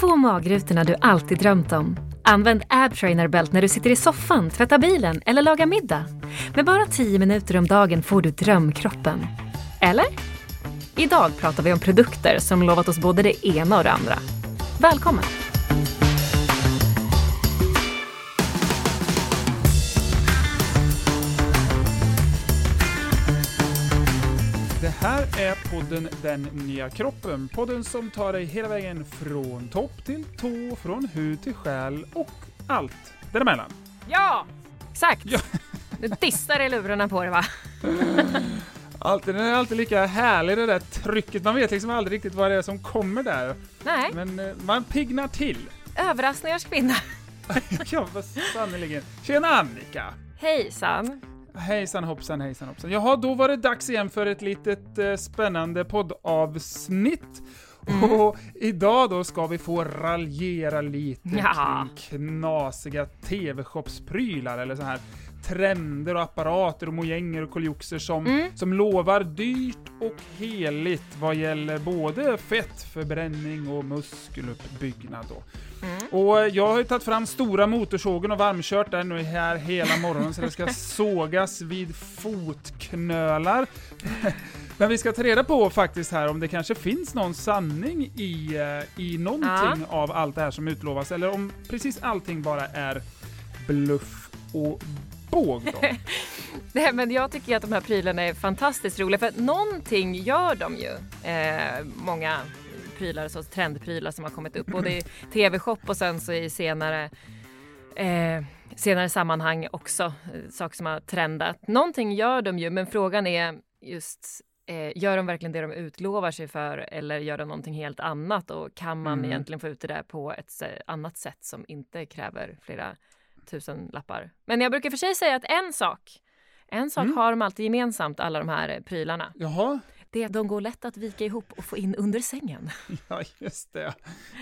Få magrutorna du alltid drömt om. Använd Abtrainer Belt när du sitter i soffan, tvättar bilen eller lagar middag. Med bara 10 minuter om dagen får du drömkroppen. Eller? Idag pratar vi om produkter som lovat oss både det ena och det andra. Välkommen! Här är podden Den nya kroppen. Podden som tar dig hela vägen från topp till tå, från hud till själ och allt däremellan. Ja! Exakt! Ja. Du dissar i lurarna på det va? Alltid, den är alltid lika härlig det där trycket. Man vet liksom aldrig riktigt vad det är som kommer där. Nej, Men eh, man pignar till. överraskningars kvinna. ja, sannerligen. Tjena Annika! Hejsan! Hejsan hoppsan hejsan hoppsan. Jaha, då var det dags igen för ett litet eh, spännande poddavsnitt. Mm. Och idag då ska vi få raljera lite Ja. kring knasiga TV-shopsprylar eller så här trender och apparater och mojänger och koljoxer som, Mm. som lovar dyrt och heligt vad gäller både fettförbränning och muskeluppbyggnad då. Mm. Och eh, jag har ju tagit fram stora motorsågen och varmkört den nu här hela morgonen så det ska sågas vid fotknölar. Men vi ska ta reda på faktiskt här om det kanske finns någon sanning i, eh, i någonting av allt det här som utlovas eller om precis allting bara är bluff och båg då. Nej, men jag tycker att de här prylarna är fantastiskt roliga för att någonting gör de ju. Eh, många prylar, så trendprylar som har kommit upp både i tv-shop och sen så i senare eh, senare sammanhang också saker som har trendat. Någonting gör de ju, men frågan är just eh, gör de verkligen det de utlovar sig för eller gör de någonting helt annat och kan man Mm. egentligen få ut det där på ett annat sätt som inte kräver flera tusen lappar. Men jag brukar för sig säga att en sak, en sak Mm. har de alltid gemensamt, alla de här eh, prylarna. Jaha, Det är att de går lätt att vika ihop och få in under sängen. ja just det.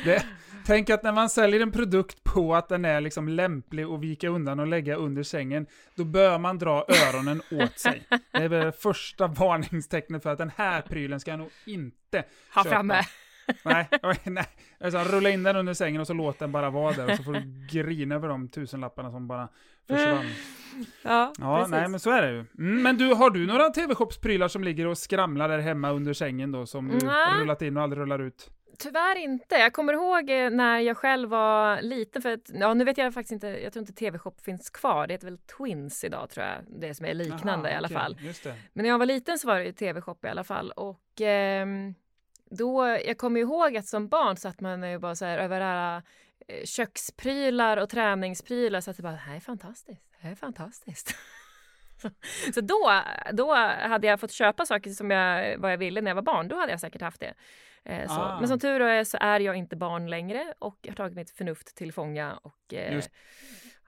det. Tänk att när man säljer en produkt på att den är liksom lämplig att vika undan och lägga under sängen, då bör man dra öronen åt sig. Det är väl det första varningstecknet för att den här prylen ska jag nog inte Ha köpa. framme. Nej, nej. Alltså, rulla in den under sängen och så låt den bara vara där och så får du grina över de tusenlapparna som bara försvann. Ja, Ja, precis. nej men så är det ju. Mm, men du, har du några TV-shopsprylar som ligger och skramlar där hemma under sängen då, som du rullat in och aldrig rullar ut? Tyvärr inte. Jag kommer ihåg eh, när jag själv var liten, för att, ja, nu vet jag faktiskt inte, jag tror inte TV-shop finns kvar. Det heter väl Twins idag tror jag, det som är liknande Aha, i alla okej, fall. Just det. Men när jag var liten så var det ju TV-shop i alla fall och ehm, då, jag kommer ihåg att som barn satt man ju bara så här över alla eh, köksprylar och träningsprylar så att det bara, det här är fantastiskt, det här är fantastiskt. så då, då hade jag fått köpa saker som jag, vad jag ville när jag var barn, då hade jag säkert haft det. Eh. Ah. Men som tur är så är jag inte barn längre och jag har tagit mitt förnuft till fånga och eh, Just.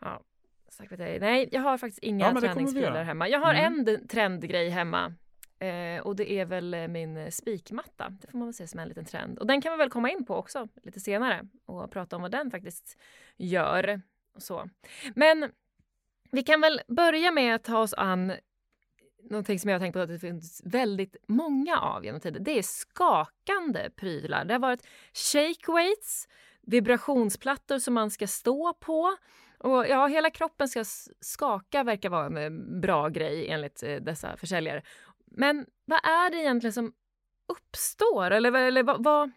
ja, sagt jag, nej, jag har faktiskt inga Ja, träningsprylar hemma. Jag har Mm. en trendgrej hemma eh, och det är väl eh, min spikmatta. Det får man väl se som en liten trend. Och den kan vi väl komma in på också lite senare och prata om vad den faktiskt gör. Och så. Men vi kan väl börja med att ta oss an någonting som jag har tänkt på att det finns väldigt många av genom tiden. Det är skakande prylar. Det har varit shake weights, vibrationsplattor som man ska stå på. Och ja, hela kroppen ska skaka verkar vara en eh, bra grej enligt eh, dessa försäljare. Men vad är det egentligen som uppstår? Eller, vad- eller vad, vad,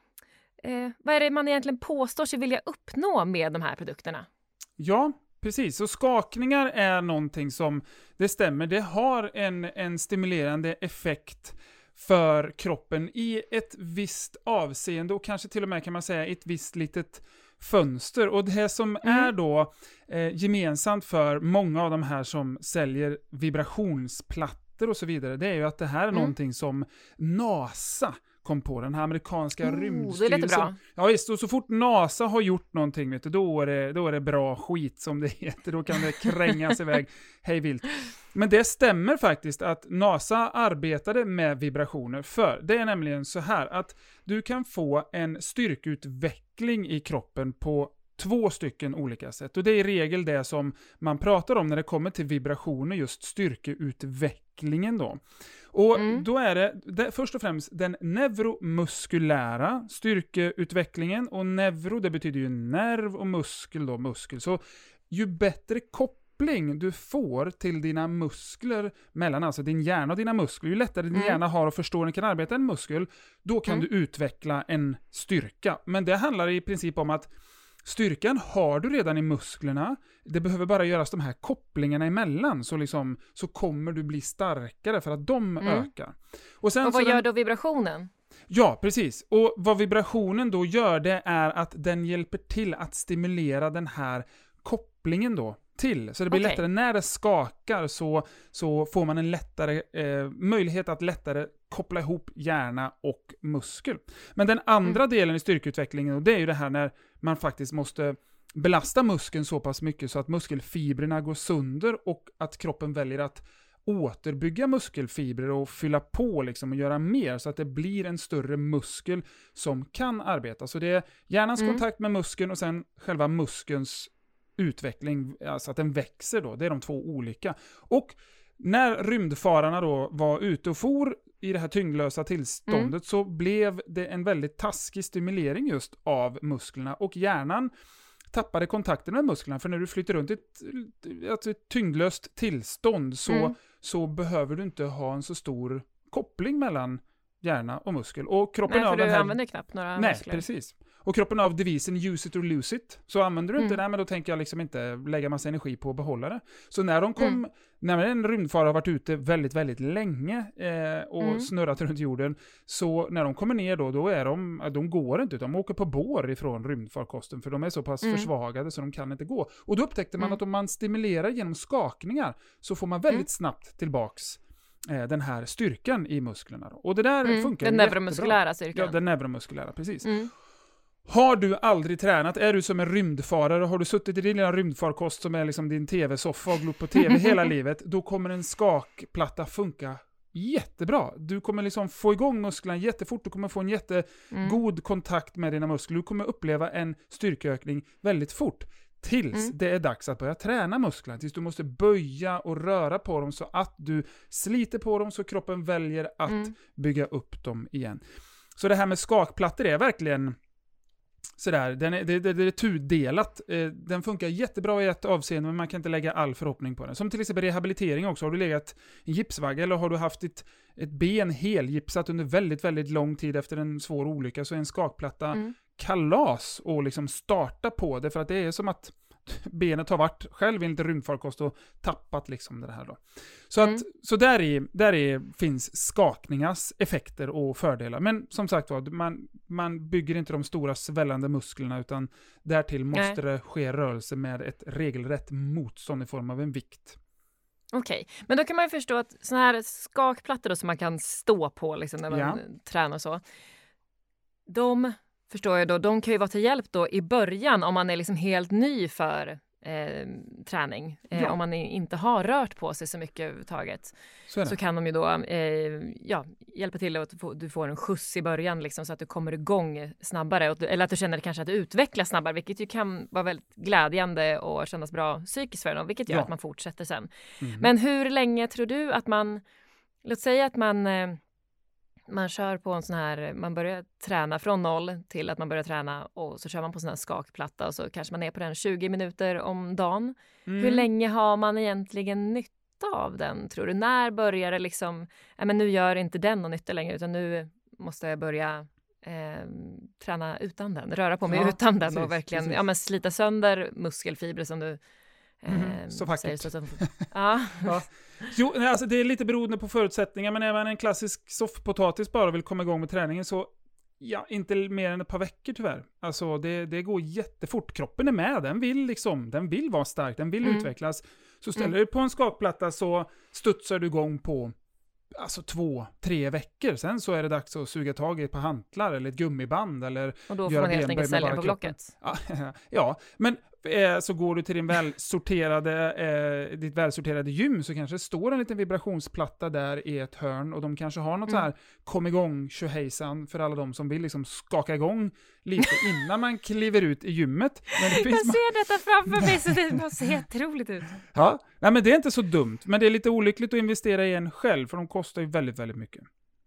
eh, vad är det man egentligen påstår sig vilja uppnå med de här produkterna? Ja, precis. Så skakningar är någonting som, det stämmer, det har en, en stimulerande effekt för kroppen i ett visst avseende och kanske till och med kan man säga ett visst litet fönster. Och det som är då eh, gemensamt för många av de här som säljer vibrationsplattor och så vidare, det är ju att det här är Mm. någonting som NASA kom på, den här amerikanska Oh, det rymdstyrelsen. låter bra. Ja visst, och så fort NASA har gjort någonting, vet du, då, är det, då är det bra skit som det heter. Då kan det krängas iväg hej vilt. Men det stämmer faktiskt att NASA arbetade med vibrationer för det är nämligen så här att du kan få en styrkeutveckling i kroppen på två stycken olika sätt. Och det är i regel det som man pratar om när det kommer till vibrationer, just styrkeutvecklingen då. Och Mm. då är det, det först och främst den neuromuskulära styrkeutvecklingen. Och neuro, det betyder ju nerv och muskel då, muskel. Så ju bättre koppling du får till dina muskler, mellan alltså din hjärna och dina muskler, ju lättare din Mm. hjärna har att förstå hur den kan arbeta en muskel, då kan Mm. du utveckla en styrka. Men det handlar i princip om att Styrkan har du redan i musklerna, det behöver bara göras de här kopplingarna emellan, så, liksom, så kommer du bli starkare för att de Mm. ökar. Och, sen Och så vad den- gör då vibrationen? Ja, precis. Och vad vibrationen då gör, det är att den hjälper till att stimulera den här kopplingen då till. Så det blir Okej. lättare, när det skakar så, så får man en lättare eh, möjlighet att lättare koppla ihop hjärna och muskel. Men den andra delen i styrkeutvecklingen, och det är ju det här när man faktiskt måste belasta muskeln så pass mycket så att muskelfibrerna går sönder och att kroppen väljer att återbygga muskelfibrer och fylla på liksom och göra mer så att det blir en större muskel som kan arbeta. Så det är hjärnans Mm. kontakt med muskeln och sen själva muskelns utveckling, alltså att den växer då. Det är de två olika. Och när rymdfararna då var ute och for i det här tyngdlösa tillståndet Mm. så blev det en väldigt taskig stimulering just av musklerna och hjärnan tappade kontakten med musklerna. För när du flyter runt i ett, alltså ett tyngdlöst tillstånd så, Mm. så behöver du inte ha en så stor koppling mellan hjärna och muskel. Och kroppen Nej, för du den här... använder knappt några Nej, muskler. precis. Och kroppen av devisen use it or lose it. Så använder du inte Mm. det, men då tänker jag liksom inte lägga massa energi på att behålla det. Så när de kom, Mm. när en rymdfara har varit ute väldigt, väldigt länge eh, och Mm. snurrat runt jorden, så när de kommer ner då, då är de, de går inte, utan de åker på bår ifrån rymdfarkosten, för de är så pass Mm. försvagade så de kan inte gå. Och då upptäckte man Mm. att om man stimulerar genom skakningar, så får man väldigt Mm. snabbt tillbaks eh, den här styrkan i musklerna. Då. Och det där Mm. funkar Den jättebra. neuromuskulära styrkan. Ja, den neuromuskulära, precis. Mm. Har du aldrig tränat, är du som en rymdfarare, har du suttit i din lilla rymdfarkost som är liksom din tv-soffa och glott på tv hela livet, då kommer en skakplatta funka jättebra. Du kommer liksom få igång musklerna jättefort, du kommer få en jättegod Mm. kontakt med dina muskler, du kommer uppleva en styrkeökning väldigt fort. Tills Mm. det är dags att börja träna musklerna, tills du måste böja och röra på dem så att du sliter på dem så kroppen väljer att Mm. bygga upp dem igen. Så det här med skakplattor är verkligen sådär, den är, det, det, det är tudelat. Eh, Den funkar jättebra i ett avseende, men man kan inte lägga all förhoppning på den. Som till exempel rehabilitering också. Har du legat i en gipsvagga eller har du haft ett, ett ben helgipsat under väldigt, väldigt lång tid efter en svår olycka, så är en skakplatta Mm. kalas och liksom starta på det, för att det är som att benet har varit själv enligt rymdfarkost och tappat liksom det här då. Så, att, Mm. så där, i, där i finns skakningars effekter och fördelar. Men som sagt var, man, man bygger inte de stora svällande musklerna, utan därtill måste det ske rörelse med ett regelrätt motstånd i form av en vikt. Okej, men då kan man ju förstå att såna här skakplattor då, som man kan stå på liksom, när man Ja. tränar och så. De förstår jag då, de kan ju vara till hjälp då i början om man är liksom helt ny för eh, träning. Eh, Ja. Om man inte har rört på sig så mycket överhuvudtaget. Så. Så kan de ju då eh, ja, hjälpa till att du får en skjuts i början liksom, så att du kommer igång snabbare. Och, eller att du känner kanske att du utvecklas snabbare, vilket ju kan vara väldigt glädjande och kännas bra psykiskt för och vilket gör Ja. att man fortsätter sen. Mhm. Men hur länge tror du att man, låt säga att man, eh, man kör på en sån här, man börjar träna från noll till att man börjar träna och så kör man på en sån här skakplatta och så kanske man är på den 20 minuter om dagen. Mm. Hur länge har man egentligen nytta av den tror du? När börjar det liksom, ja men nu gör inte den någon nytta längre utan nu måste jag börja eh, träna utan den, röra på mig Ja, utan den precis, och verkligen precis. ja, men slita sönder muskelfibrer som du eh, Mhm, så säger. Så att, ja. Ja. Jo, alltså det är lite beroende på förutsättningar, men man en klassisk soffpotatis bara vill komma igång med träningen så Ja, inte mer än ett par veckor tyvärr. Alltså det, det går jättefort. Kroppen är med, den vill liksom, den vill vara stark, den vill Mm. utvecklas. Så ställer Mm. du på en skakplatta så studsar du igång på alltså två, tre veckor. Sen så är det dags att suga tag i ett par hantlar eller ett gummiband eller Och då får man helt enkelt sälja på. Blocket. Ja, ja, men eh, så går du till din välsorterade, eh, ditt välsorterade gym så kanske det står en liten vibrationsplatta där i ett hörn och de kanske har något Mm. så här kom igång tjohejsan för alla de som vill liksom skaka igång lite innan man kliver ut i gymmet. Men det Jag finns ma- ser detta framför mig så det måste se jätteroligt ut. ja, nej men det är inte så dumt, men det är lite olyckligt att investera i en själv för de kostar ju väldigt, väldigt mycket.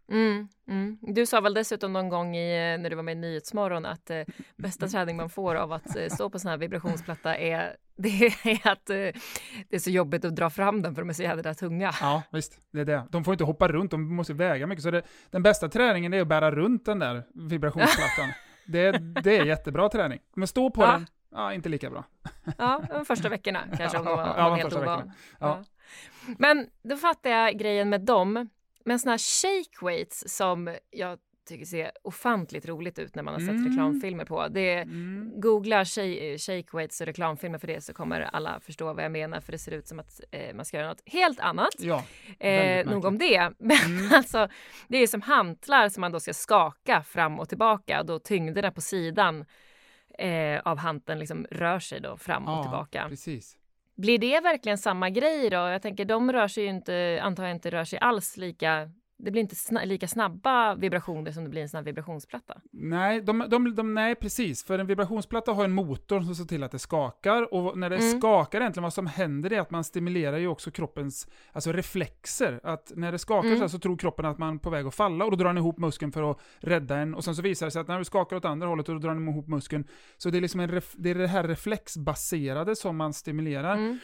Mm, mm. Du sa väl dessutom någon gång i, när du var med i Nyhetsmorgon att eh, bästa träning man får av att eh, stå på sån här vibrationsplatta är, det är att eh, det är så jobbigt att dra fram den för de är så jädra tunga. Ja, visst. Det är det. De får inte hoppa runt, de måste väga mycket. Så det, den bästa träningen är att bära runt den där vibrationsplattan. det, det är jättebra träning. Men stå på Ja. den, ja, inte lika bra. Ja, de första veckorna kanske om de var, Ja, var de helt första ovan. Ja. Men då fattar jag grejen med dem. Men såna här shake weights som jag tycker ser ofantligt roligt ut när man har sett Mm. reklamfilmer på. Det är, Mm. Googla shake, weights och reklamfilmer för det så kommer alla förstå vad jag menar för det ser ut som att eh, man ska göra något helt annat. Ja, Eh, nog om det. Men Mm. alltså, det är som hantlar som man då ska skaka fram och tillbaka och då tyngderna på sidan eh, av hanteln liksom rör sig då fram och ja tillbaka. precis. Blir det verkligen samma grej då? Jag tänker de rör sig ju inte, antar jag inte rör sig alls lika det blir inte sna lika snabba vibrationer som det blir en sån här vibrationsplatta. Nej, de, de, de, nej, precis. För en vibrationsplatta har en motor som ser till att det skakar. Och när det Mm. skakar egentligen, vad som händer är att man stimulerar ju också kroppens alltså reflexer. Att när det skakar Mm. så, här så tror kroppen att man är på väg att falla och då drar den ihop muskeln för att rädda en. Och sen så visar det sig att när du skakar åt andra hållet och då drar den ihop muskeln. Så det är liksom en det, är det här reflexbaserade som man stimulerar. Mm.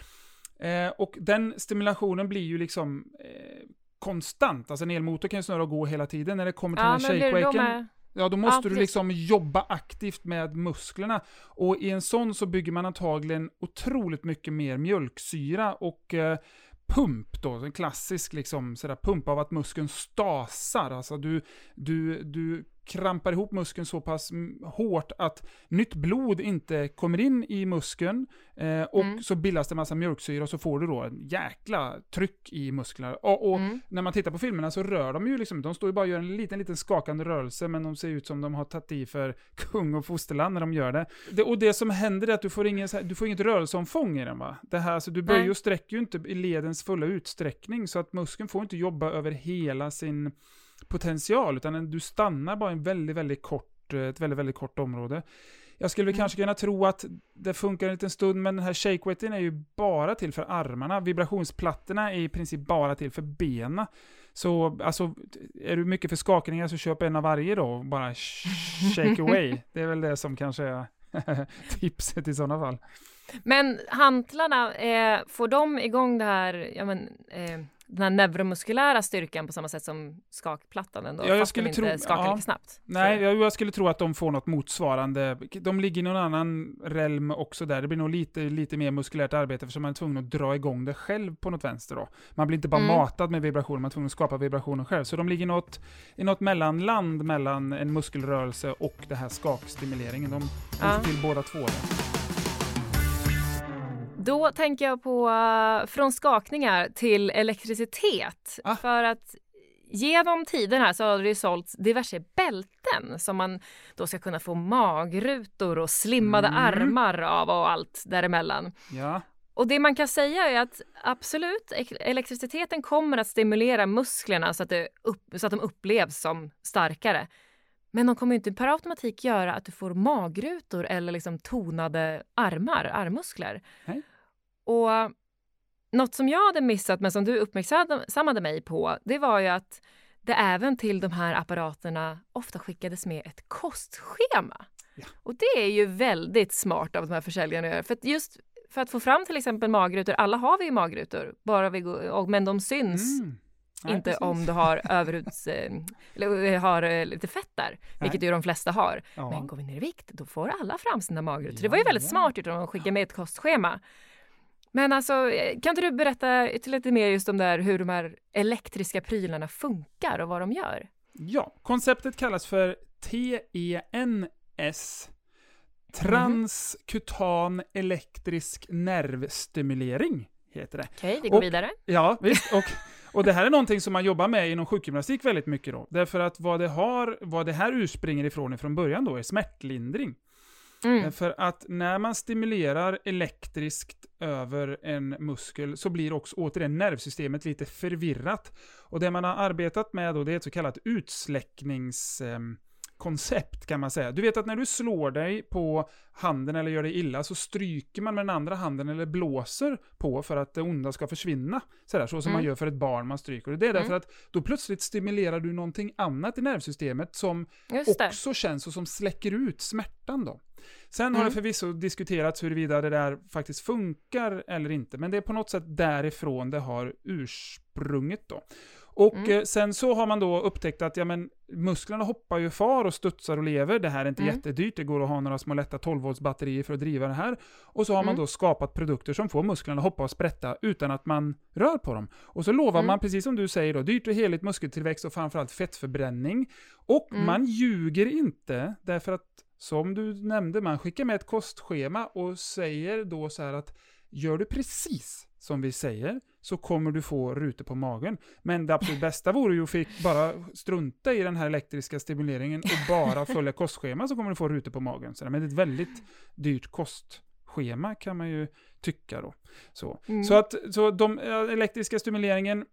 Eh, och den stimulationen blir ju liksom eh, konstant. Alltså en elmotor kan ju snurra och gå hela tiden. När det kommer till Ja, den då shakewaken. Ja, då måste du precis. liksom jobba aktivt med musklerna. Och i en sån så bygger man antagligen otroligt mycket mer mjölksyra och eh, pump då, en klassisk liksom sådär pump av att muskeln stasar. Alltså du, du, du krampar ihop muskeln så pass mm, hårt att nytt blod inte kommer in i muskeln eh, och Mm. så bildas det massa mjölksyra och så får du då en jäkla tryck i musklerna. Och, och Mm. när man tittar på filmerna så rör de ju liksom, de står ju bara och gör en liten, liten skakande rörelse, men de ser ut som de har tagit i för kung och fosterland när de gör det. det och det som händer är att du får, ingen, du får inget rörelseomfång i den va? Det här, så du böjer och sträcker ju inte i ledens fulla utsträckning, så att muskeln får inte jobba över hela sin potential, utan du stannar bara i en väldigt, väldigt kort, eh, ett väldigt, väldigt kort område. Jag skulle väl Mm. kanske kunna tro att det funkar en liten stund, men den här shakeweighten är ju bara till för armarna. Vibrationsplattorna är i princip bara till för benen. Så alltså, är du mycket för skakningar så köp en av varje då och bara sh- shake away. Det är väl det som kanske är tipset i sådana fall. Men hantlarna, eh, får de igång det här, ja, men, eh, den här neuromuskulära styrkan på samma sätt som skakplattan ändå? Ja, jag skulle inte tro- skakar ja. lika snabbt? Nej, jag, jag skulle tro att de får något motsvarande. De ligger i någon annan realm också där. Det blir nog lite, lite mer muskulärt arbete eftersom man är tvungen att dra igång det själv på något vänster då. Man blir inte bara Mm. matad med vibrationer, man är tvungen att skapa vibrationer själv. Så de ligger i något, i något mellanland mellan en muskelrörelse och det här skakstimuleringen. De, de Ja. får till båda två. Där. Då tänker jag på uh, från skakningar till elektricitet. Ah. För att genom tiden här så har det ju sålts diverse bälten som man då ska kunna få magrutor och slimmade Mm. armar av och allt däremellan. Ja, Och det man kan säga är att absolut, ek- elektriciteten kommer att stimulera musklerna så att, upp, så att de upplevs som starkare. Men de kommer inte per automatik göra att du får magrutor eller liksom tonade armar, armmuskler. Nej. Och något som jag hade missat men som du uppmärksammade mig på, det var ju att det även till de här apparaterna ofta skickades med ett kostschema. Ja. Och det är ju väldigt smart av de här försäljarna. För att just för att få fram till exempel magrutor, alla har vi ju magrutor, bara vi går, och, men de syns Mm. Nej, inte precis. om du har överhuds... eh, eller eh, har eh, lite fett där, vilket ju de flesta har. Ja. Men går vi ner i vikt, då får alla fram sina magrutor. Det var ju väldigt Ja, ja. smart gjort att skicka med ett kostschema. Men alltså, eh, kan inte du berätta lite mer just om där hur de här elektriska prylarna funkar och vad de gör? Ja, konceptet kallas för TENS. Transkutan elektrisk nervstimulering, heter det. Okej, vi går Och- vidare. Ja, visst. Och, och det här är någonting som man jobbar med inom sjukgymnastik väldigt mycket då. Därför att vad det, har, vad det här urspringer ifrån ifrån början då är smärtlindring. Mm. Eh, för att när man stimulerar elektriskt över en muskel så blir också återigen nervsystemet lite förvirrat. Och det man har arbetat med då det är ett så kallat utsläcknings... ehm, koncept kan man säga. Du vet att när du slår dig på handen eller gör dig illa så stryker man med den andra handen eller blåser på för att det onda ska försvinna. Sådär, så som Mm. man gör för ett barn man stryker. Och det är därför Mm. att då plötsligt stimulerar du någonting annat i nervsystemet som också känns och som släcker ut smärtan då. Sen har Mm. det förvisso diskuterats huruvida det där faktiskt funkar eller inte, men det är på något sätt därifrån det har ursprunget då. Och Mm. eh, sen så har man då upptäckt att ja, men, musklerna hoppar ju far och studsar och lever. Det här är inte Mm. jättedyrt, det går att ha några små lätta 12 volts batterier för att driva det här. Och så har man Mm. då skapat produkter som får musklerna att hoppa och sprätta utan att man rör på dem. Och så lovar Mm. man, precis som du säger då, dyrt och heligt muskeltillväxt och framförallt fettförbränning. Och Mm. man ljuger inte, därför att som du nämnde, man skickar med ett kostschema och säger då så här att gör du precis som vi säger så kommer du få rutor på magen. Men det absolut bästa vore ju att fick bara strunta i den här elektriska stimuleringen och bara följa kostschema så kommer du få rutor på magen. Så, men det är ett väldigt dyrt kostschema kan man ju tycka då. Så, Mm. så att så de eh, elektriska stimuleringen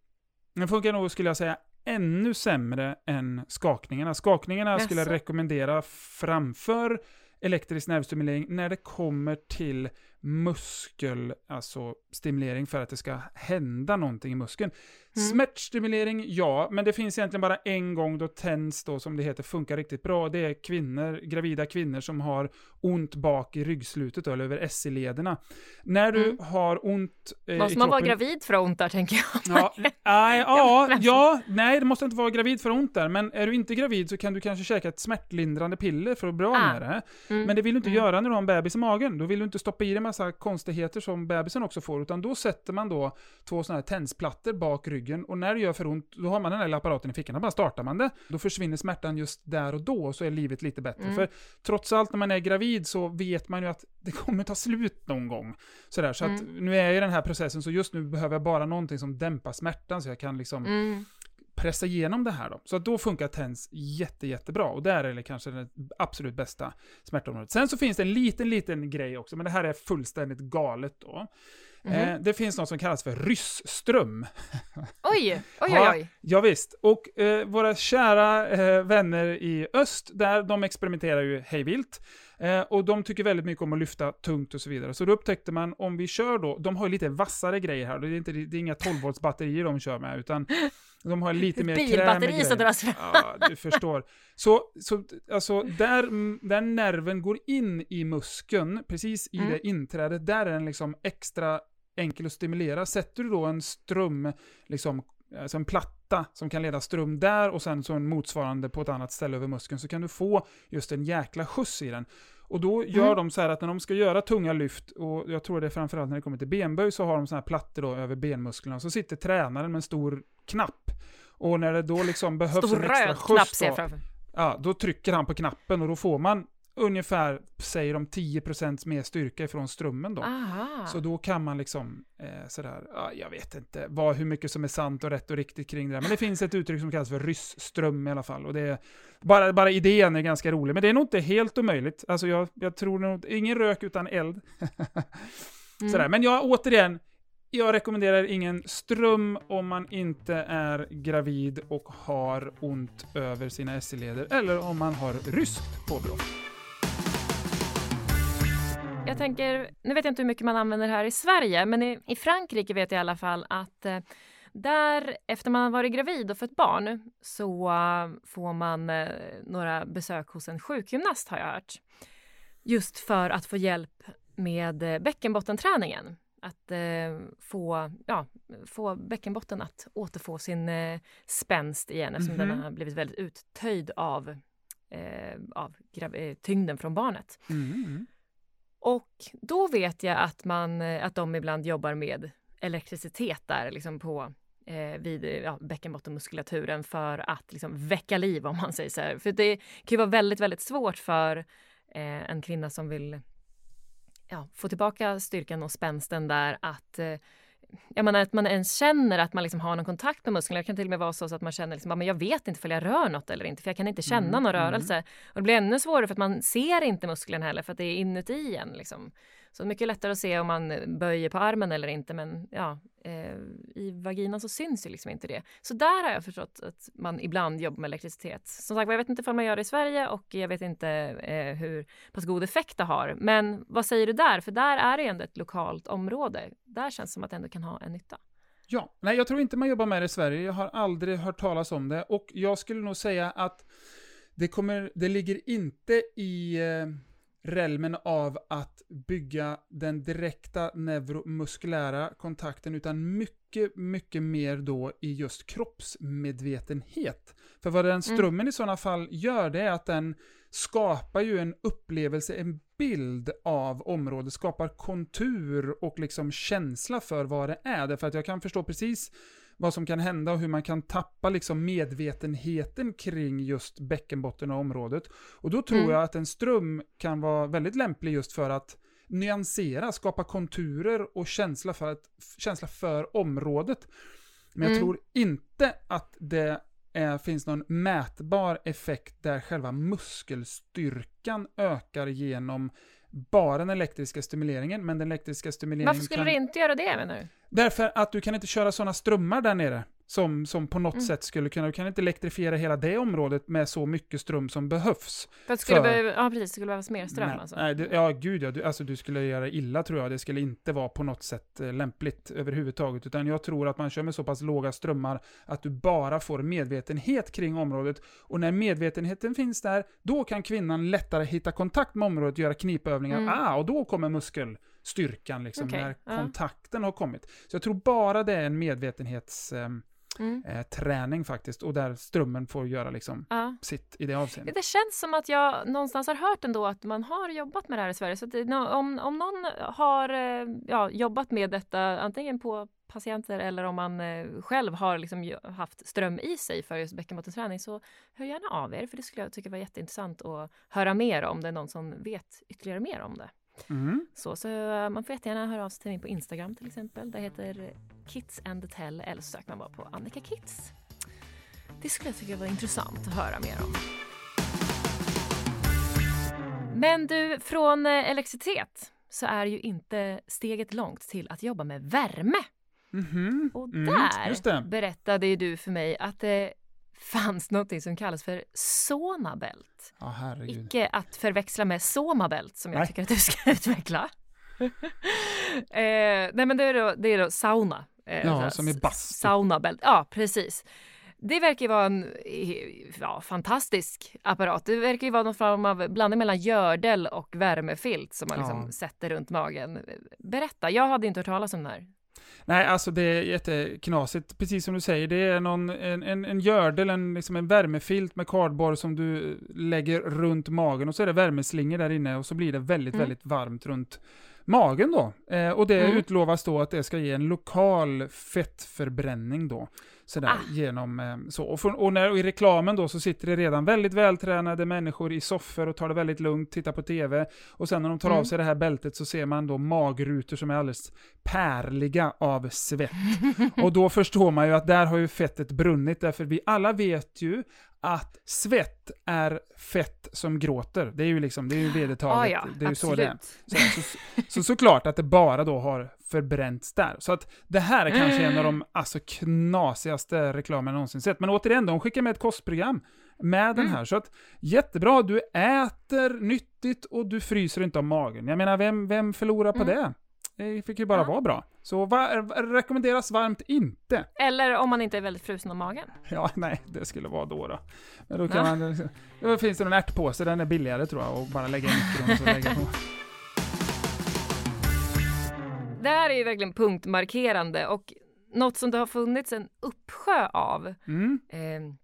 den funkar nog, skulle jag säga, ännu sämre än skakningarna. Skakningarna skulle jag rekommendera framför elektrisk nervstimulering när det kommer till muskel, alltså stimulering för att det ska hända någonting i muskeln. Mm. Smärtstimulering, ja, men det finns egentligen bara en gång då TENS då, som det heter, funkar riktigt bra. Det är kvinnor, gravida kvinnor som har ont bak i ryggslutet då, eller över SI-lederna. När du Mm. har ont eh, Måste man vara gravid för att ont där, tänker jag. Ja, nej, ja, ja, nej, det måste inte vara gravid för ont där, men är du inte gravid så kan du kanske käka ett smärtlindrande piller för att bli av Ah. med det. Mm. Men det vill du inte Mm. göra när du har en bebis i magen. Då vill du inte stoppa i dig massa konstigheter som bebisen också får, utan då sätter man då två sådana här tensplattor bak ryggen och när det gör för ont, då har man den här lilla apparaten i fickan, då bara startar man det. Då försvinner smärtan just där och då, och så är livet lite bättre. Mm. För trots allt när man är gravid så vet man ju att det kommer ta slut någon gång. Sådär, så att Mm. nu är jag i den här processen, så just nu behöver jag bara någonting som dämpar smärtan, så jag kan liksom Mm. Pressa igenom det här då. Så att då funkar TENS jätte, jättebra. Och där är det kanske det absolut bästa smärtområdet. Sen så finns det en liten, liten grej också, men det här är fullständigt galet då. Mhm. Eh, det finns något som kallas för ryssström. Oj, oj, oj, Ja. Ja, visst. Och eh, våra kära eh, vänner i öst, där de experimenterar ju hejvilt. Eh, och de tycker väldigt mycket om att lyfta tungt och så vidare. Så då upptäckte man, om vi kör då, de har ju lite vassare grejer här. Det är, inte, det är inga 12 volts batterier de kör med, utan de har lite mer Bilbatteri som dras fram. Ja, du förstår. Så, så alltså, där, där nerven går in i muskeln, precis i Mm. det inträdet, där är den liksom extra enkel att stimulera. Sätter du då en ström, liksom, alltså en platta som kan leda ström där och sen så en motsvarande på ett annat ställe över muskeln, så kan du få just en jäkla skjuts i den. Och då gör Mm. de så här att när de ska göra tunga lyft, och jag tror det är framförallt när det kommer till benböj, så har de såna här plattor då över benmusklerna. Så sitter tränaren med en stor knapp. Och när det då liksom behövs Stor en extra röd skjuts knapp ser jag framför ja, då trycker han på knappen och då får man ungefär, säger de, 10% mer styrka ifrån strömmen då. Aha. Så då kan man liksom eh, sådär, ja, jag vet inte vad, hur mycket som är sant och rätt och riktigt kring det där. Men det finns ett uttryck som kallas för ryssström i alla fall. Och det är, bara, bara idén är ganska rolig, men det är nog inte helt omöjligt. Alltså jag, jag tror nog, ingen rök utan eld. Mm. Sådär. Men jag, återigen, jag rekommenderar ingen ström om man inte är gravid och har ont över sina SI-leder, eller om man har ryskt påbrå. Jag tänker, nu vet jag inte hur mycket man använder här i Sverige, men i, i Frankrike vet jag i alla fall att eh, där, efter man har varit gravid och fött barn, så eh, får man eh, några besök hos en sjukgymnast har jag hört. Just för att få hjälp med eh, bäckenbottenträningen. Att få, ja, få bäckenbotten att återfå sin spänst igen eftersom Mhm. den har blivit väldigt uttöjd av, av tyngden från barnet. Mm. Och då vet jag att, man, eh, att de ibland jobbar med elektricitet där liksom på eh, vid ja, bäckenbottenmuskulaturen för att liksom väcka liv om man säger så här. För det kan ju vara väldigt, väldigt svårt för eh, en kvinna som vill ja, få tillbaka styrkan och spänsten där att eh, jag menar, att man ens känner att man liksom har någon kontakt med musklerna. Det kan till och med vara så att man känner liksom, men jag vet inte om jag rör något eller inte för jag kan inte känna mm, någon mm. rörelse. Och det blir ännu svårare för att man ser inte muskeln heller för att det är inuti en. Liksom. Så mycket lättare att se om man eh, böjer på armen eller inte men ja, eh, i vaginan så syns ju liksom inte det. Så där har jag förstått att man ibland jobbar med elektricitet. Som sagt jag vet inte om man gör det i Sverige och jag vet inte eh, hur pass god effekt det har. Men vad säger du där? För där är det ändå ett lokalt område. Där känns det som att det ändå kan ha en nytta. Ja, nej jag tror inte man jobbar med det i Sverige. Jag har aldrig hört talas om det och jag skulle nog säga att det, kommer, det ligger inte i eh, relmen av att bygga den direkta neuromuskulära kontakten, utan mycket, mycket mer då i just kroppsmedvetenhet. För vad den mm. strömmen mm. i sådana fall gör, det är att den skapar ju en upplevelse, en bild av området, skapar kontur och liksom känsla för vad det är. Därför att jag kan förstå precis vad som kan hända och hur man kan tappa liksom medvetenheten kring just bäckenbotten och området. Och då tror mm. jag att en ström kan vara väldigt lämplig just för att nyansera, skapa konturer och känsla för, att, känsla för området. Men jag mm. tror inte att det är, finns någon mätbar effekt där själva muskelstyrkan ökar genom bara den elektriska stimuleringen, men den elektriska stimuleringen Varför skulle kan... det inte göra det menar du? Därför att du kan inte köra sådana strömmar där nere. Som, som på något mm. sätt skulle kunna, du kan inte elektrifiera hela det området med så mycket ström som behövs. För att skulle för, behöva, ja precis, det skulle behövas mer ström nej, alltså? Nej, det, ja gud ja, du, alltså du skulle göra illa tror jag, det skulle inte vara på något sätt eh, lämpligt överhuvudtaget, utan jag tror att man kör med så pass låga strömmar att du bara får medvetenhet kring området, och när medvetenheten finns där, då kan kvinnan lättare hitta kontakt med området, göra knipövningar, mm. ah, och då kommer muskel styrkan liksom, okay, när ja. kontakten har kommit. Så jag tror bara det är en medvetenhets... Eh, mm. eh, träning faktiskt, och där strömmen får göra liksom ja. sitt i det avseendet. Det känns som att jag någonstans har hört ändå att man har jobbat med det här i Sverige. Så det, om, om någon har eh, ja, jobbat med detta, antingen på patienter eller om man eh, själv har liksom haft ström i sig för just bäckenbottenträning så hör gärna av er för det skulle jag tycka var jätteintressant att höra mer om det är någon som vet ytterligare mer om det. Mm. Så, så eh, man får jättegärna höra av sig till mig på Instagram till exempel. Det heter Kids and the Tell eller så söker man bara på Annika Kids. Det skulle jag tycka var intressant att höra mer om. Men du, från eh, elektricitet så är ju inte steget långt till att jobba med värme. Mm -hmm. Och där mm, berättade ju du för mig att det fanns något som kallas för Sonabelt. Ja, Icke att förväxla med Somabelt som jag nej. tycker att du ska utveckla. eh, nej men det är då, det är då sauna. Eh, ja, som är bastu. Saunabält, ja precis. Det verkar ju vara en ja, fantastisk apparat. Det verkar ju vara någon form av blandning mellan gördel och värmefilt som man liksom sätter runt magen. Berätta, jag hade inte hört talas om den här. Nej, alltså det är jätteknasigt. Precis som du säger, det är någon, en, en, en gördel, en, liksom en värmefilt med kardborr som du lägger runt magen och så är det värmeslingor där inne och så blir det väldigt, mm. väldigt varmt runt magen då. Eh, och det mm. utlovas då att det ska ge en lokal fettförbränning då. Sådär, ah. genom, eh, så. Och, för, och, när, och i reklamen då så sitter det redan väldigt vältränade människor i soffor och tar det väldigt lugnt, tittar på tv. Och sen när de tar mm. av sig det här bältet så ser man då magrutor som är alldeles pärliga av svett. och då förstår man ju att där har ju fettet brunnit, därför vi alla vet ju att svett är fett som gråter. Det är ju liksom, det är ju vedertaget. Ah, ja, det är ju så det är. Så, så, så, såklart att det bara då har förbränts där. Så att det här är kanske mm. en av de alltså, knasigaste reklamerna jag någonsin sett. Men återigen, de skickar med ett kostprogram med den mm. här. Så att jättebra, du äter nyttigt och du fryser inte av magen. Jag menar, vem, vem förlorar på mm. det? Det fick ju bara ja. vara bra. Så var, rekommenderas varmt inte. Eller om man inte är väldigt frusen om magen. Ja, nej, det skulle vara då. Då, Men då, kan man, då finns det någon ärtpåse, den är billigare tror jag, och bara lägga i mikron och så lägga på. Det här är ju verkligen punktmarkerande och något som det har funnits en uppsjö av. Mm. Eh,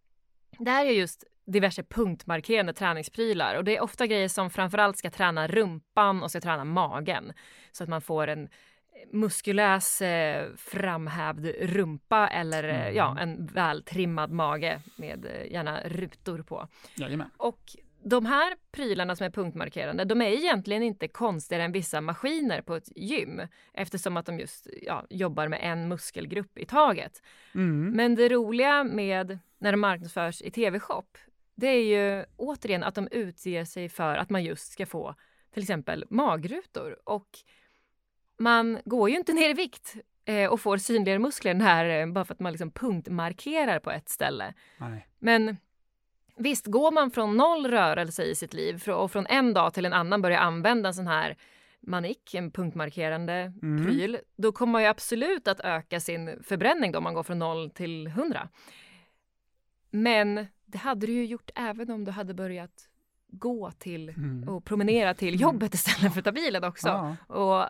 det här är just diverse punktmarkerande träningsprylar och det är ofta grejer som framförallt ska träna rumpan och ska träna magen så att man får en muskulös eh, framhävd rumpa eller mm. ja, en vältrimmad mage med eh, gärna rutor på. Jajamän. Och de här prylarna som är punktmarkerande, de är egentligen inte konstigare än vissa maskiner på ett gym eftersom att de just ja, jobbar med en muskelgrupp i taget. Mm. Men det roliga med när de marknadsförs i tv-shop, det är ju återigen att de utger sig för att man just ska få till exempel magrutor och man går ju inte ner i vikt eh, och får synligare muskler här eh, bara för att man liksom punktmarkerar på ett ställe. Nej. Men visst, går man från noll rörelse i sitt liv och från en dag till en annan börjar använda en sån här manik, en punktmarkerande Mm. pryl, då kommer man ju absolut att öka sin förbränning då om man går från noll till 100. Men det hade du ju gjort även om du hade börjat gå till Mm. och promenera till jobbet istället för att ta bilen också. Ja. Och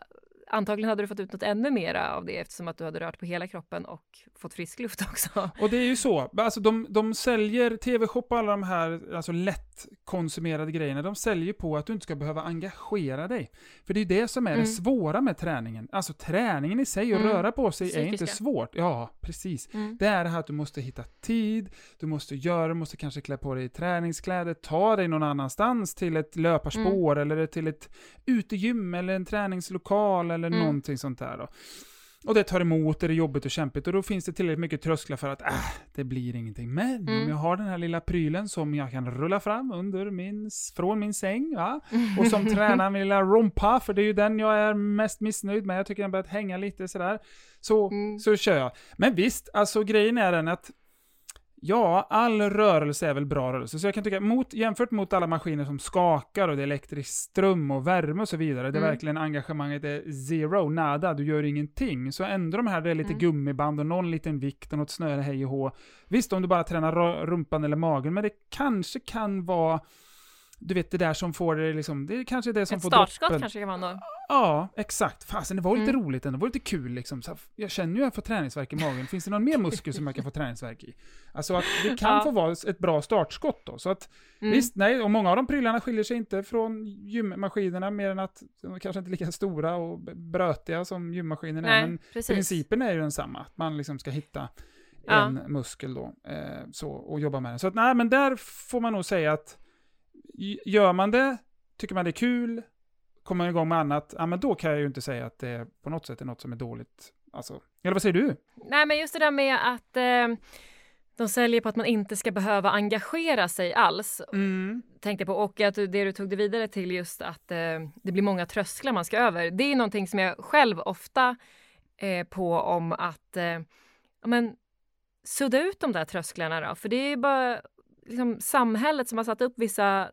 antagligen hade du fått ut något ännu mera av det eftersom att du hade rört på hela kroppen och fått frisk luft också. Och det är ju så, alltså de, de säljer, TV-shop och alla de här alltså lättkonsumerade grejerna, de säljer på att du inte ska behöva engagera dig. För det är ju det som är Mm. det svåra med träningen. Alltså träningen i sig, att Mm. röra på sig, är inte Psykiska. svårt. Ja, precis. Mm. Det är det här att du måste hitta tid, du måste göra, du måste kanske klä på dig träningskläder, ta dig någon annanstans till ett löparspår eller till ett utegym eller en träningslokal eller Mm. någonting sånt där då. Och det tar emot, det är jobbigt och kämpigt och då finns det tillräckligt mycket trösklar för att äh, det blir ingenting. Men Mm. om jag har den här lilla prylen som jag kan rulla fram under min, från min säng, va? och som tränar min lilla rumpa, för det är ju den jag är mest missnöjd med. Jag tycker den börjat hänga lite sådär. Så, Mm. så kör jag. Men visst, alltså grejen är den att Ja, all rörelse är väl bra rörelse. Så jag kan tycka, mot, jämfört mot alla maskiner som skakar och det är elektrisk ström och värme och så vidare, det är Mm. verkligen engagemanget är zero, nada, du gör ingenting. Så ändå de här, det är lite Mm. gummiband och någon liten vikt och något snöre hej och hå. Visst, om du bara tränar rumpan eller magen, men det kanske kan vara du vet det där som får det liksom, det är kanske det som Ett får startskott droppen. kanske kan vara då. Ja, exakt. Fasen, det var lite Mm. roligt ändå. Det var lite kul liksom. Så jag känner ju att jag får träningsvärk i magen. Finns det någon mer muskel som jag kan få träningsvärk i? Alltså att det kan Ja. få vara ett bra startskott då. Så att Mm. visst, nej, och många av de prylarna skiljer sig inte från gymmaskinerna mer än att de kanske inte är lika stora och brötiga som gymmaskinerna är. Nej, Men precis. principen är ju densamma. Att man liksom ska hitta Ja. en muskel då eh, så, och jobba med den. Så att nej, men där får man nog säga att gör man det, tycker man det är kul, kommer igång med annat, ja men då kan jag ju inte säga att det på något sätt är något som är dåligt. Alltså, eller vad säger du? Nej, men just det där med att eh, de säljer på att man inte ska behöva engagera sig alls. Mm. Tänkte på och att det du tog det vidare till just att eh, det blir många trösklar man ska över. Det är någonting som jag själv ofta eh, på om att eh, men, sudda ut de där trösklarna då. För det är bara liksom, samhället som har satt upp vissa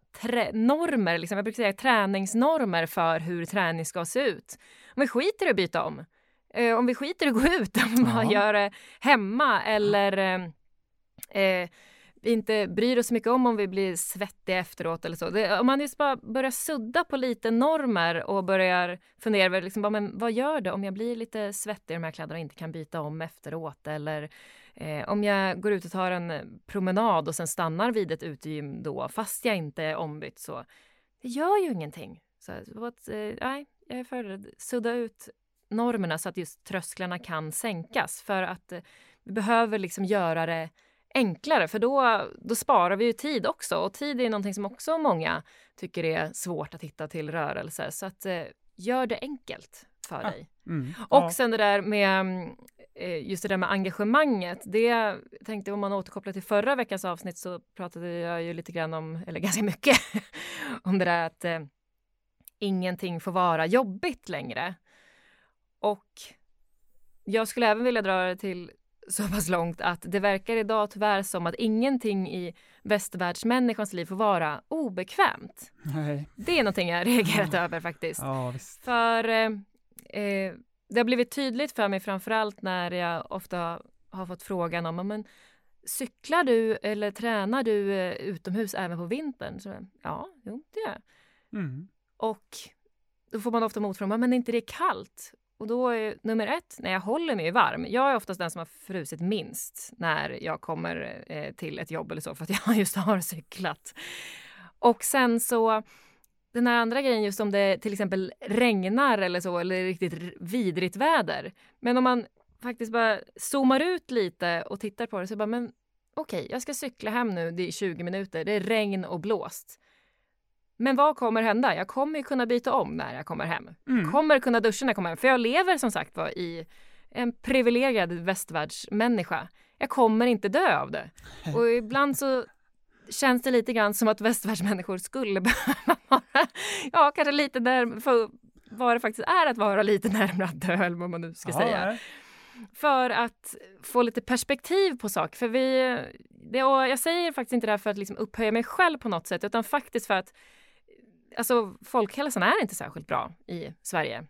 normer, liksom, jag brukar säga träningsnormer för hur träning ska se ut. Om vi skiter i att byta om, eh, om vi skiter i att gå ut, om vi bara gör det hemma eller eh, eh, vi inte bryr oss så mycket om om vi blir svettiga efteråt eller så. Det, om man just bara börjar sudda på lite normer och börjar fundera över liksom, bara, men vad gör det om jag blir lite svettig i de här kläderna och inte kan byta om efteråt eller eh, om jag går ut och tar en promenad och sen stannar vid ett utegym då fast jag inte är ombytt så det gör ju ingenting. Så, att, eh, nej, jag är för det. Sudda ut normerna så att just trösklarna kan sänkas för att eh, vi behöver liksom göra det enklare för då, då sparar vi ju tid också och tid är någonting som också många tycker är svårt att hitta till rörelse så att eh, gör det enkelt för dig. Mm. Och Ja. sen det där med mm, eh, just det där med engagemanget. Det tänkte om man återkopplar till förra veckans avsnitt så pratade jag ju lite grann om, eller ganska mycket, om det där att eh, ingenting får vara jobbigt längre. Och jag skulle även vilja dra det till så pass långt att det verkar idag tyvärr som att ingenting i västvärldsmänniskans liv får vara obekvämt. Nej. Det är någonting jag reagerat över faktiskt. Ja, visst. För eh, eh, det har blivit tydligt för mig framförallt när jag ofta har fått frågan om men, cyklar du eller tränar du eh, utomhus även på vintern? Så, ja, jo, det gör jag. Mm. Och då får man ofta motfrågan, men är inte det kallt? Och då är nummer ett, när jag håller mig varm. Jag är oftast den som har frusit minst när jag kommer eh, till ett jobb eller så, för att jag just har cyklat. Och sen så, den här andra grejen just om det till exempel regnar eller så, eller riktigt vidrigt väder. Men om man faktiskt bara zoomar ut lite och tittar på det så bara, men okej, jag ska cykla hem nu, det är 20 minuter, det är regn och blåst. Men vad kommer hända? Jag kommer ju kunna byta om när jag kommer hem. Mm. Kommer kunna duscha när jag kommer hem. För jag lever som sagt var i en privilegierad västvärldsmänniska. Jag kommer inte dö av det. Och ibland så känns det lite grann som att västvärldsmänniskor skulle behöva vara, ja kanske lite där, för vad det faktiskt är att vara lite närmare att dö eller vad man nu ska Ja, säga. nej. För att få lite perspektiv på saker. För vi, det, och jag säger faktiskt inte det här för att liksom upphöja mig själv på något sätt utan faktiskt för att alltså, folkhälsan är inte särskilt bra i Sverige.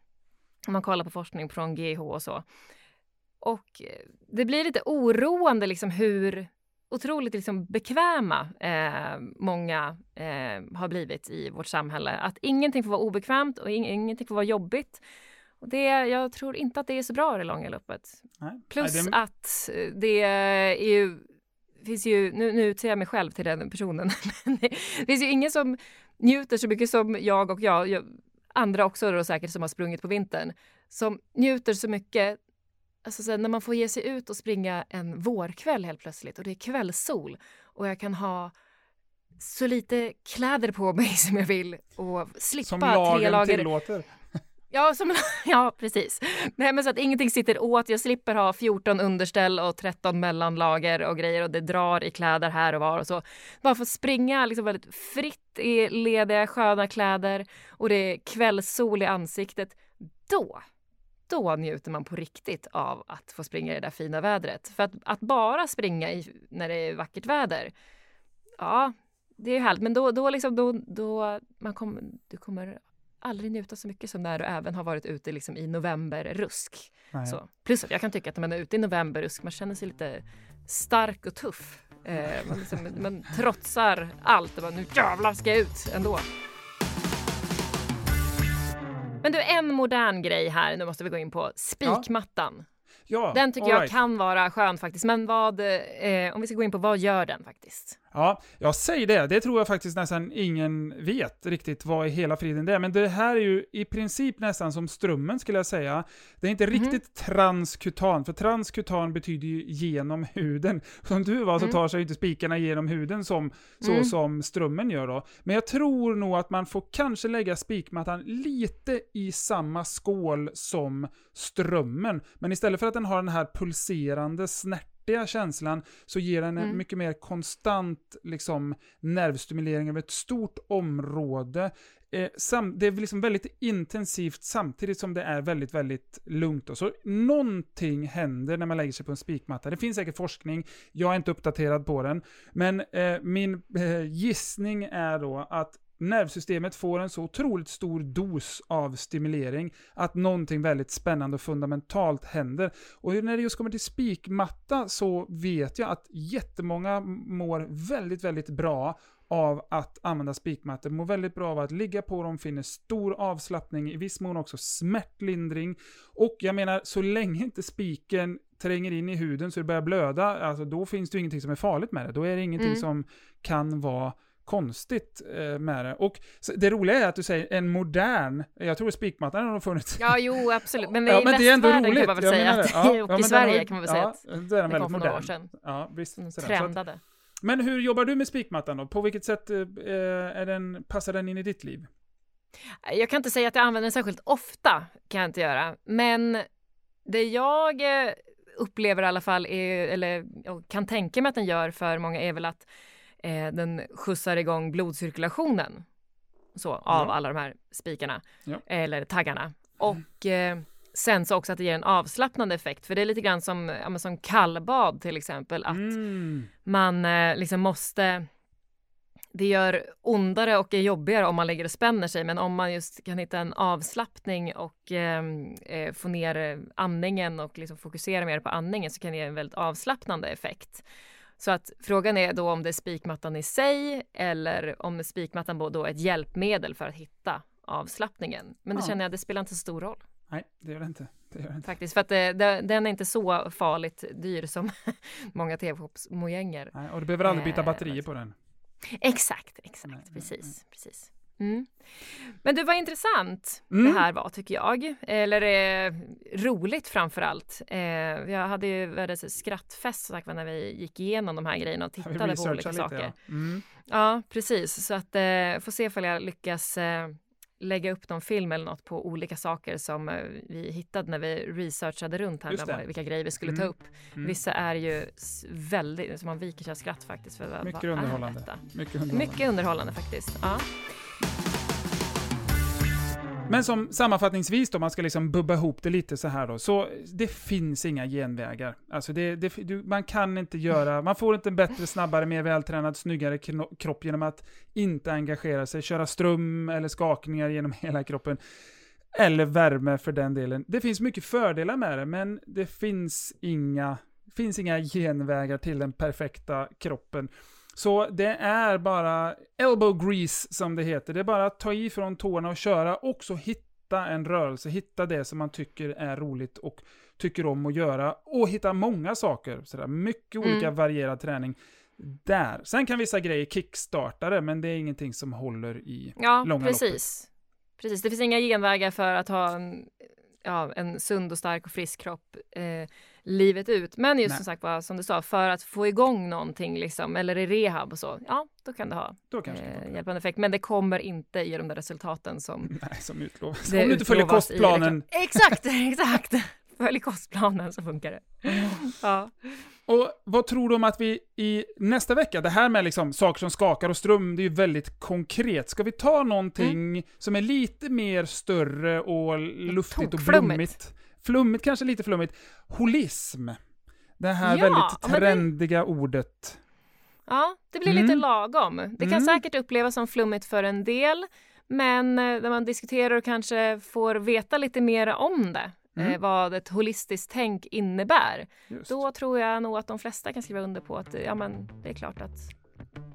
Om man kollar på forskning från GH och så. Och eh, det blir lite oroande liksom hur otroligt liksom bekväma eh, många eh, har blivit i vårt samhälle. Att ingenting får vara obekvämt och ing- ingenting får vara jobbigt. Och det, jag tror inte att det är så bra i det långa loppet. Nej. Plus Nej, det- att det är ju, finns ju, nu, nu utser jag mig själv till den personen, men det finns ju ingen som njuter så mycket som jag och jag, jag andra också då säkert som har sprungit på vintern, som njuter så mycket Alltså så när man får ge sig ut och springa en vårkväll helt plötsligt och det är kvällssol och jag kan ha så lite kläder på mig som jag vill och slippa Som tre lagen lager tillåter. Ja, som, ja precis. Nej, men så att ingenting sitter åt. Jag slipper ha 14 underställ och 13 mellanlager och grejer och det drar i kläder här och var och så. Bara få springa liksom väldigt fritt i lediga sköna kläder och det är kvällssol i ansiktet. Då, då njuter man på riktigt av att få springa i det där fina vädret. För att, att bara springa i, när det är vackert väder, ja, det är härligt. Men då, då liksom, då, då man kommer, du kommer aldrig njuta så mycket som när du även har varit ute liksom i novemberrusk. Så. Plus att jag kan tycka att när man är ute i novemberrusk, man känner sig lite stark och tuff. Eh, man, liksom, man trotsar allt och bara, nu jävlar ska jag ut ändå. Men du, en modern grej här, nu måste vi gå in på spikmattan. Ja, Den tycker all jag right. kan vara skön faktiskt, men vad, eh, om vi ska gå in på vad gör den faktiskt? Ja, jag säger det. Det tror jag faktiskt nästan ingen vet riktigt vad i hela friden det är. Men det här är ju i princip nästan som strömmen skulle jag säga. Det är inte Mhm. riktigt transkutan, för transkutan betyder ju genom huden. Som du var så Mm. tar sig inte spikarna genom huden som, så Mm. som strömmen gör då. Men jag tror nog att man får kanske lägga spikmattan lite i samma skål som strömmen. Men istället för att den har den här pulserande snärtiga känslan så ger den en Mm. mycket mer konstant liksom, nervstimulering över ett stort område. Eh, sam, det är liksom väldigt intensivt samtidigt som det är väldigt, väldigt lugnt. Och så någonting händer när man lägger sig på en spikmatta. Det finns säkert forskning, jag är inte uppdaterad på den. Men eh, min eh, gissning är då att nervsystemet får en så otroligt stor dos av stimulering att någonting väldigt spännande och fundamentalt händer. Och när det just kommer till spikmatta så vet jag att jättemånga mår väldigt, väldigt bra av att använda spikmattor, mår väldigt bra av att ligga på dem, finner stor avslappning, i viss mån också smärtlindring. Och jag menar, så länge inte spiken tränger in i huden så det börjar blöda, alltså då finns det ju ingenting som är farligt med det. Då är det ingenting Mm. som kan vara konstigt eh, med det. Och det roliga är att du säger en modern, jag tror spikmattan har funnits Ja, jo, absolut. Men Ja, i men det är ändå roligt. kan man väl Jag säga att, det. Ja, och ja, i Sverige kan man väl säga ja, att då är den väldigt några år modern. sedan. Ja, visst. Så att- trendade. Men hur jobbar du med spikmattan då? På vilket sätt eh, är den, passar den in i ditt liv? Jag kan inte säga att jag använder den särskilt ofta, kan jag inte göra. Men det jag eh, upplever i alla fall, är, eller kan tänka mig att den gör för många, är väl att eh, den skjutsar igång blodcirkulationen. Så, av Ja. alla de här spikarna, Ja. eller taggarna. Och eh, sen så också att det ger en avslappnande effekt. För det är lite grann som, ja, som kallbad till exempel. Att Mm. man eh, liksom måste det gör ondare och är jobbigare om man lägger och spänner sig men om man just kan hitta en avslappning och eh, eh, få ner andningen och liksom fokusera mer på andningen så kan det ge en väldigt avslappnande effekt. Så att frågan är då om det är spikmattan i sig eller om spikmattan då är ett hjälpmedel för att hitta avslappningen. Men det Ja. känner jag, det spelar inte så stor roll Nej, det gör det inte. Det gör det inte. faktiskt. För att det, det, den är inte så farligt dyr som många tv-shopsmojänger. Nej, och du behöver aldrig byta Eh, batterier vet- på den. Exakt, exakt, Nej, nej, precis, precis. Mm. Men du, vad intressant Mm. det här var tycker jag. Eller eh, roligt framför allt. Eh, jag hade ju världens skrattfest sagt, var när vi gick igenom de här grejerna och tittade på olika researchar saker. lite, ja. Mm. Ja, precis. Så att eh, får se ifall jag lyckas eh, lägga upp någon film eller något på olika saker som eh, vi hittade när vi researchade runt här, det. vad- vilka grejer vi skulle Mm. ta upp. Mm. Vissa är ju väldigt, så man viker sig av skratt faktiskt. För Mycket vad underhållande. Mycket underhållande. Mycket underhållande faktiskt. Ja. Mm. Men som sammanfattningsvis då, man ska liksom bubba ihop det lite så här då, så det finns inga genvägar. Alltså det, det, du, man kan inte göra, man får inte en bättre, snabbare, mer vältränad, snyggare kropp genom att inte engagera sig, köra ström eller skakningar genom hela kroppen. Eller värme för den delen. Det finns mycket fördelar med det, men det finns inga, finns inga genvägar till den perfekta kroppen. Så det är bara elbow grease som det heter. Det är bara att ta i från tårna och köra och så hitta en rörelse, hitta det som man tycker är roligt och tycker om att göra och hitta många saker. Sådär. Mycket olika Mm. varierad träning där. Sen kan vissa grejer kickstarta det, men det är ingenting som håller i Ja, långa precis. Precis, det finns inga genvägar för att ha en, ja, en sund och stark och frisk kropp eh, livet ut. Men just Nej. som sagt var, som du sa, för att få igång någonting liksom, eller i rehab och så, ja, då kan det ha Då kanske det eh, funkar. hjälpande effekt. Men det kommer inte ge de där resultaten som Nej, som utlovas. det Om du inte följer i kostplanen. Exakt, exakt. Följ kostplanen så funkar det. Ja. Och vad tror du om att vi i nästa vecka, det här med liksom saker som skakar och ström, det är ju väldigt konkret. Ska vi ta någonting Mm. som är lite mer större och luftigt och blommigt? Flummigt, kanske lite flummigt. Holism. Det här Ja, väldigt men det- trendiga ordet. Ja, det blir Mm. lite lagom. Det kan Mm. säkert upplevas som flummigt för en del, men eh, när man diskuterar och kanske får veta lite mer om det, Mm. eh, vad ett holistiskt tänk innebär, Just. då tror jag nog att de flesta kan skriva under på att ja, men det är klart att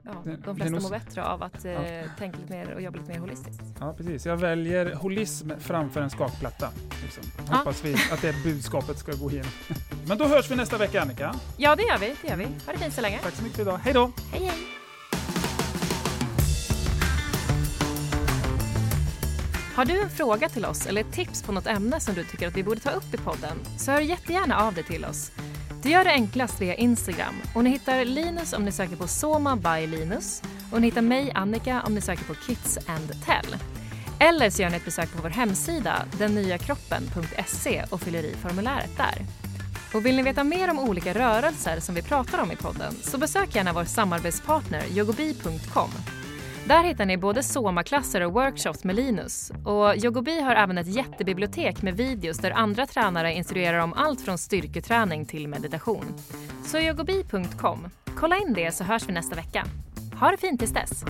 ja, de flesta mår bättre av att eh, tänka lite mer och jobba lite mer holistiskt. Ja, precis. Jag väljer holism framför en skakplatta. Liksom. Ja. Hoppas vi att det budskapet ska gå igenom. Men då hörs vi nästa vecka, Annika. Ja, det gör vi. Det gör vi. Ha det fint så länge. Tack så mycket för idag. Hej då! Hej, hej! Har du en fråga till oss eller ett tips på något ämne som du tycker att vi borde ta upp i podden så hör jättegärna av dig till oss. Du gör det enklast via Instagram och ni hittar Linus om ni söker på Soma by Linus och ni hittar mig, Annika, om ni söker på Kids and Tell. Eller så gör ni ett besök på vår hemsida, dennyaKroppen.se och fyller i formuläret där. Och vill ni veta mer om olika rörelser som vi pratar om i podden så besök gärna vår samarbetspartner yogobi.com. Där hittar ni både Soma-klasser och workshops med Linus. Och Yogobi har även ett jättebibliotek med videos där andra tränare instruerar om allt från styrketräning till meditation. Så yogobi.com. Kolla in det så hörs vi nästa vecka. Ha det fint tills dess!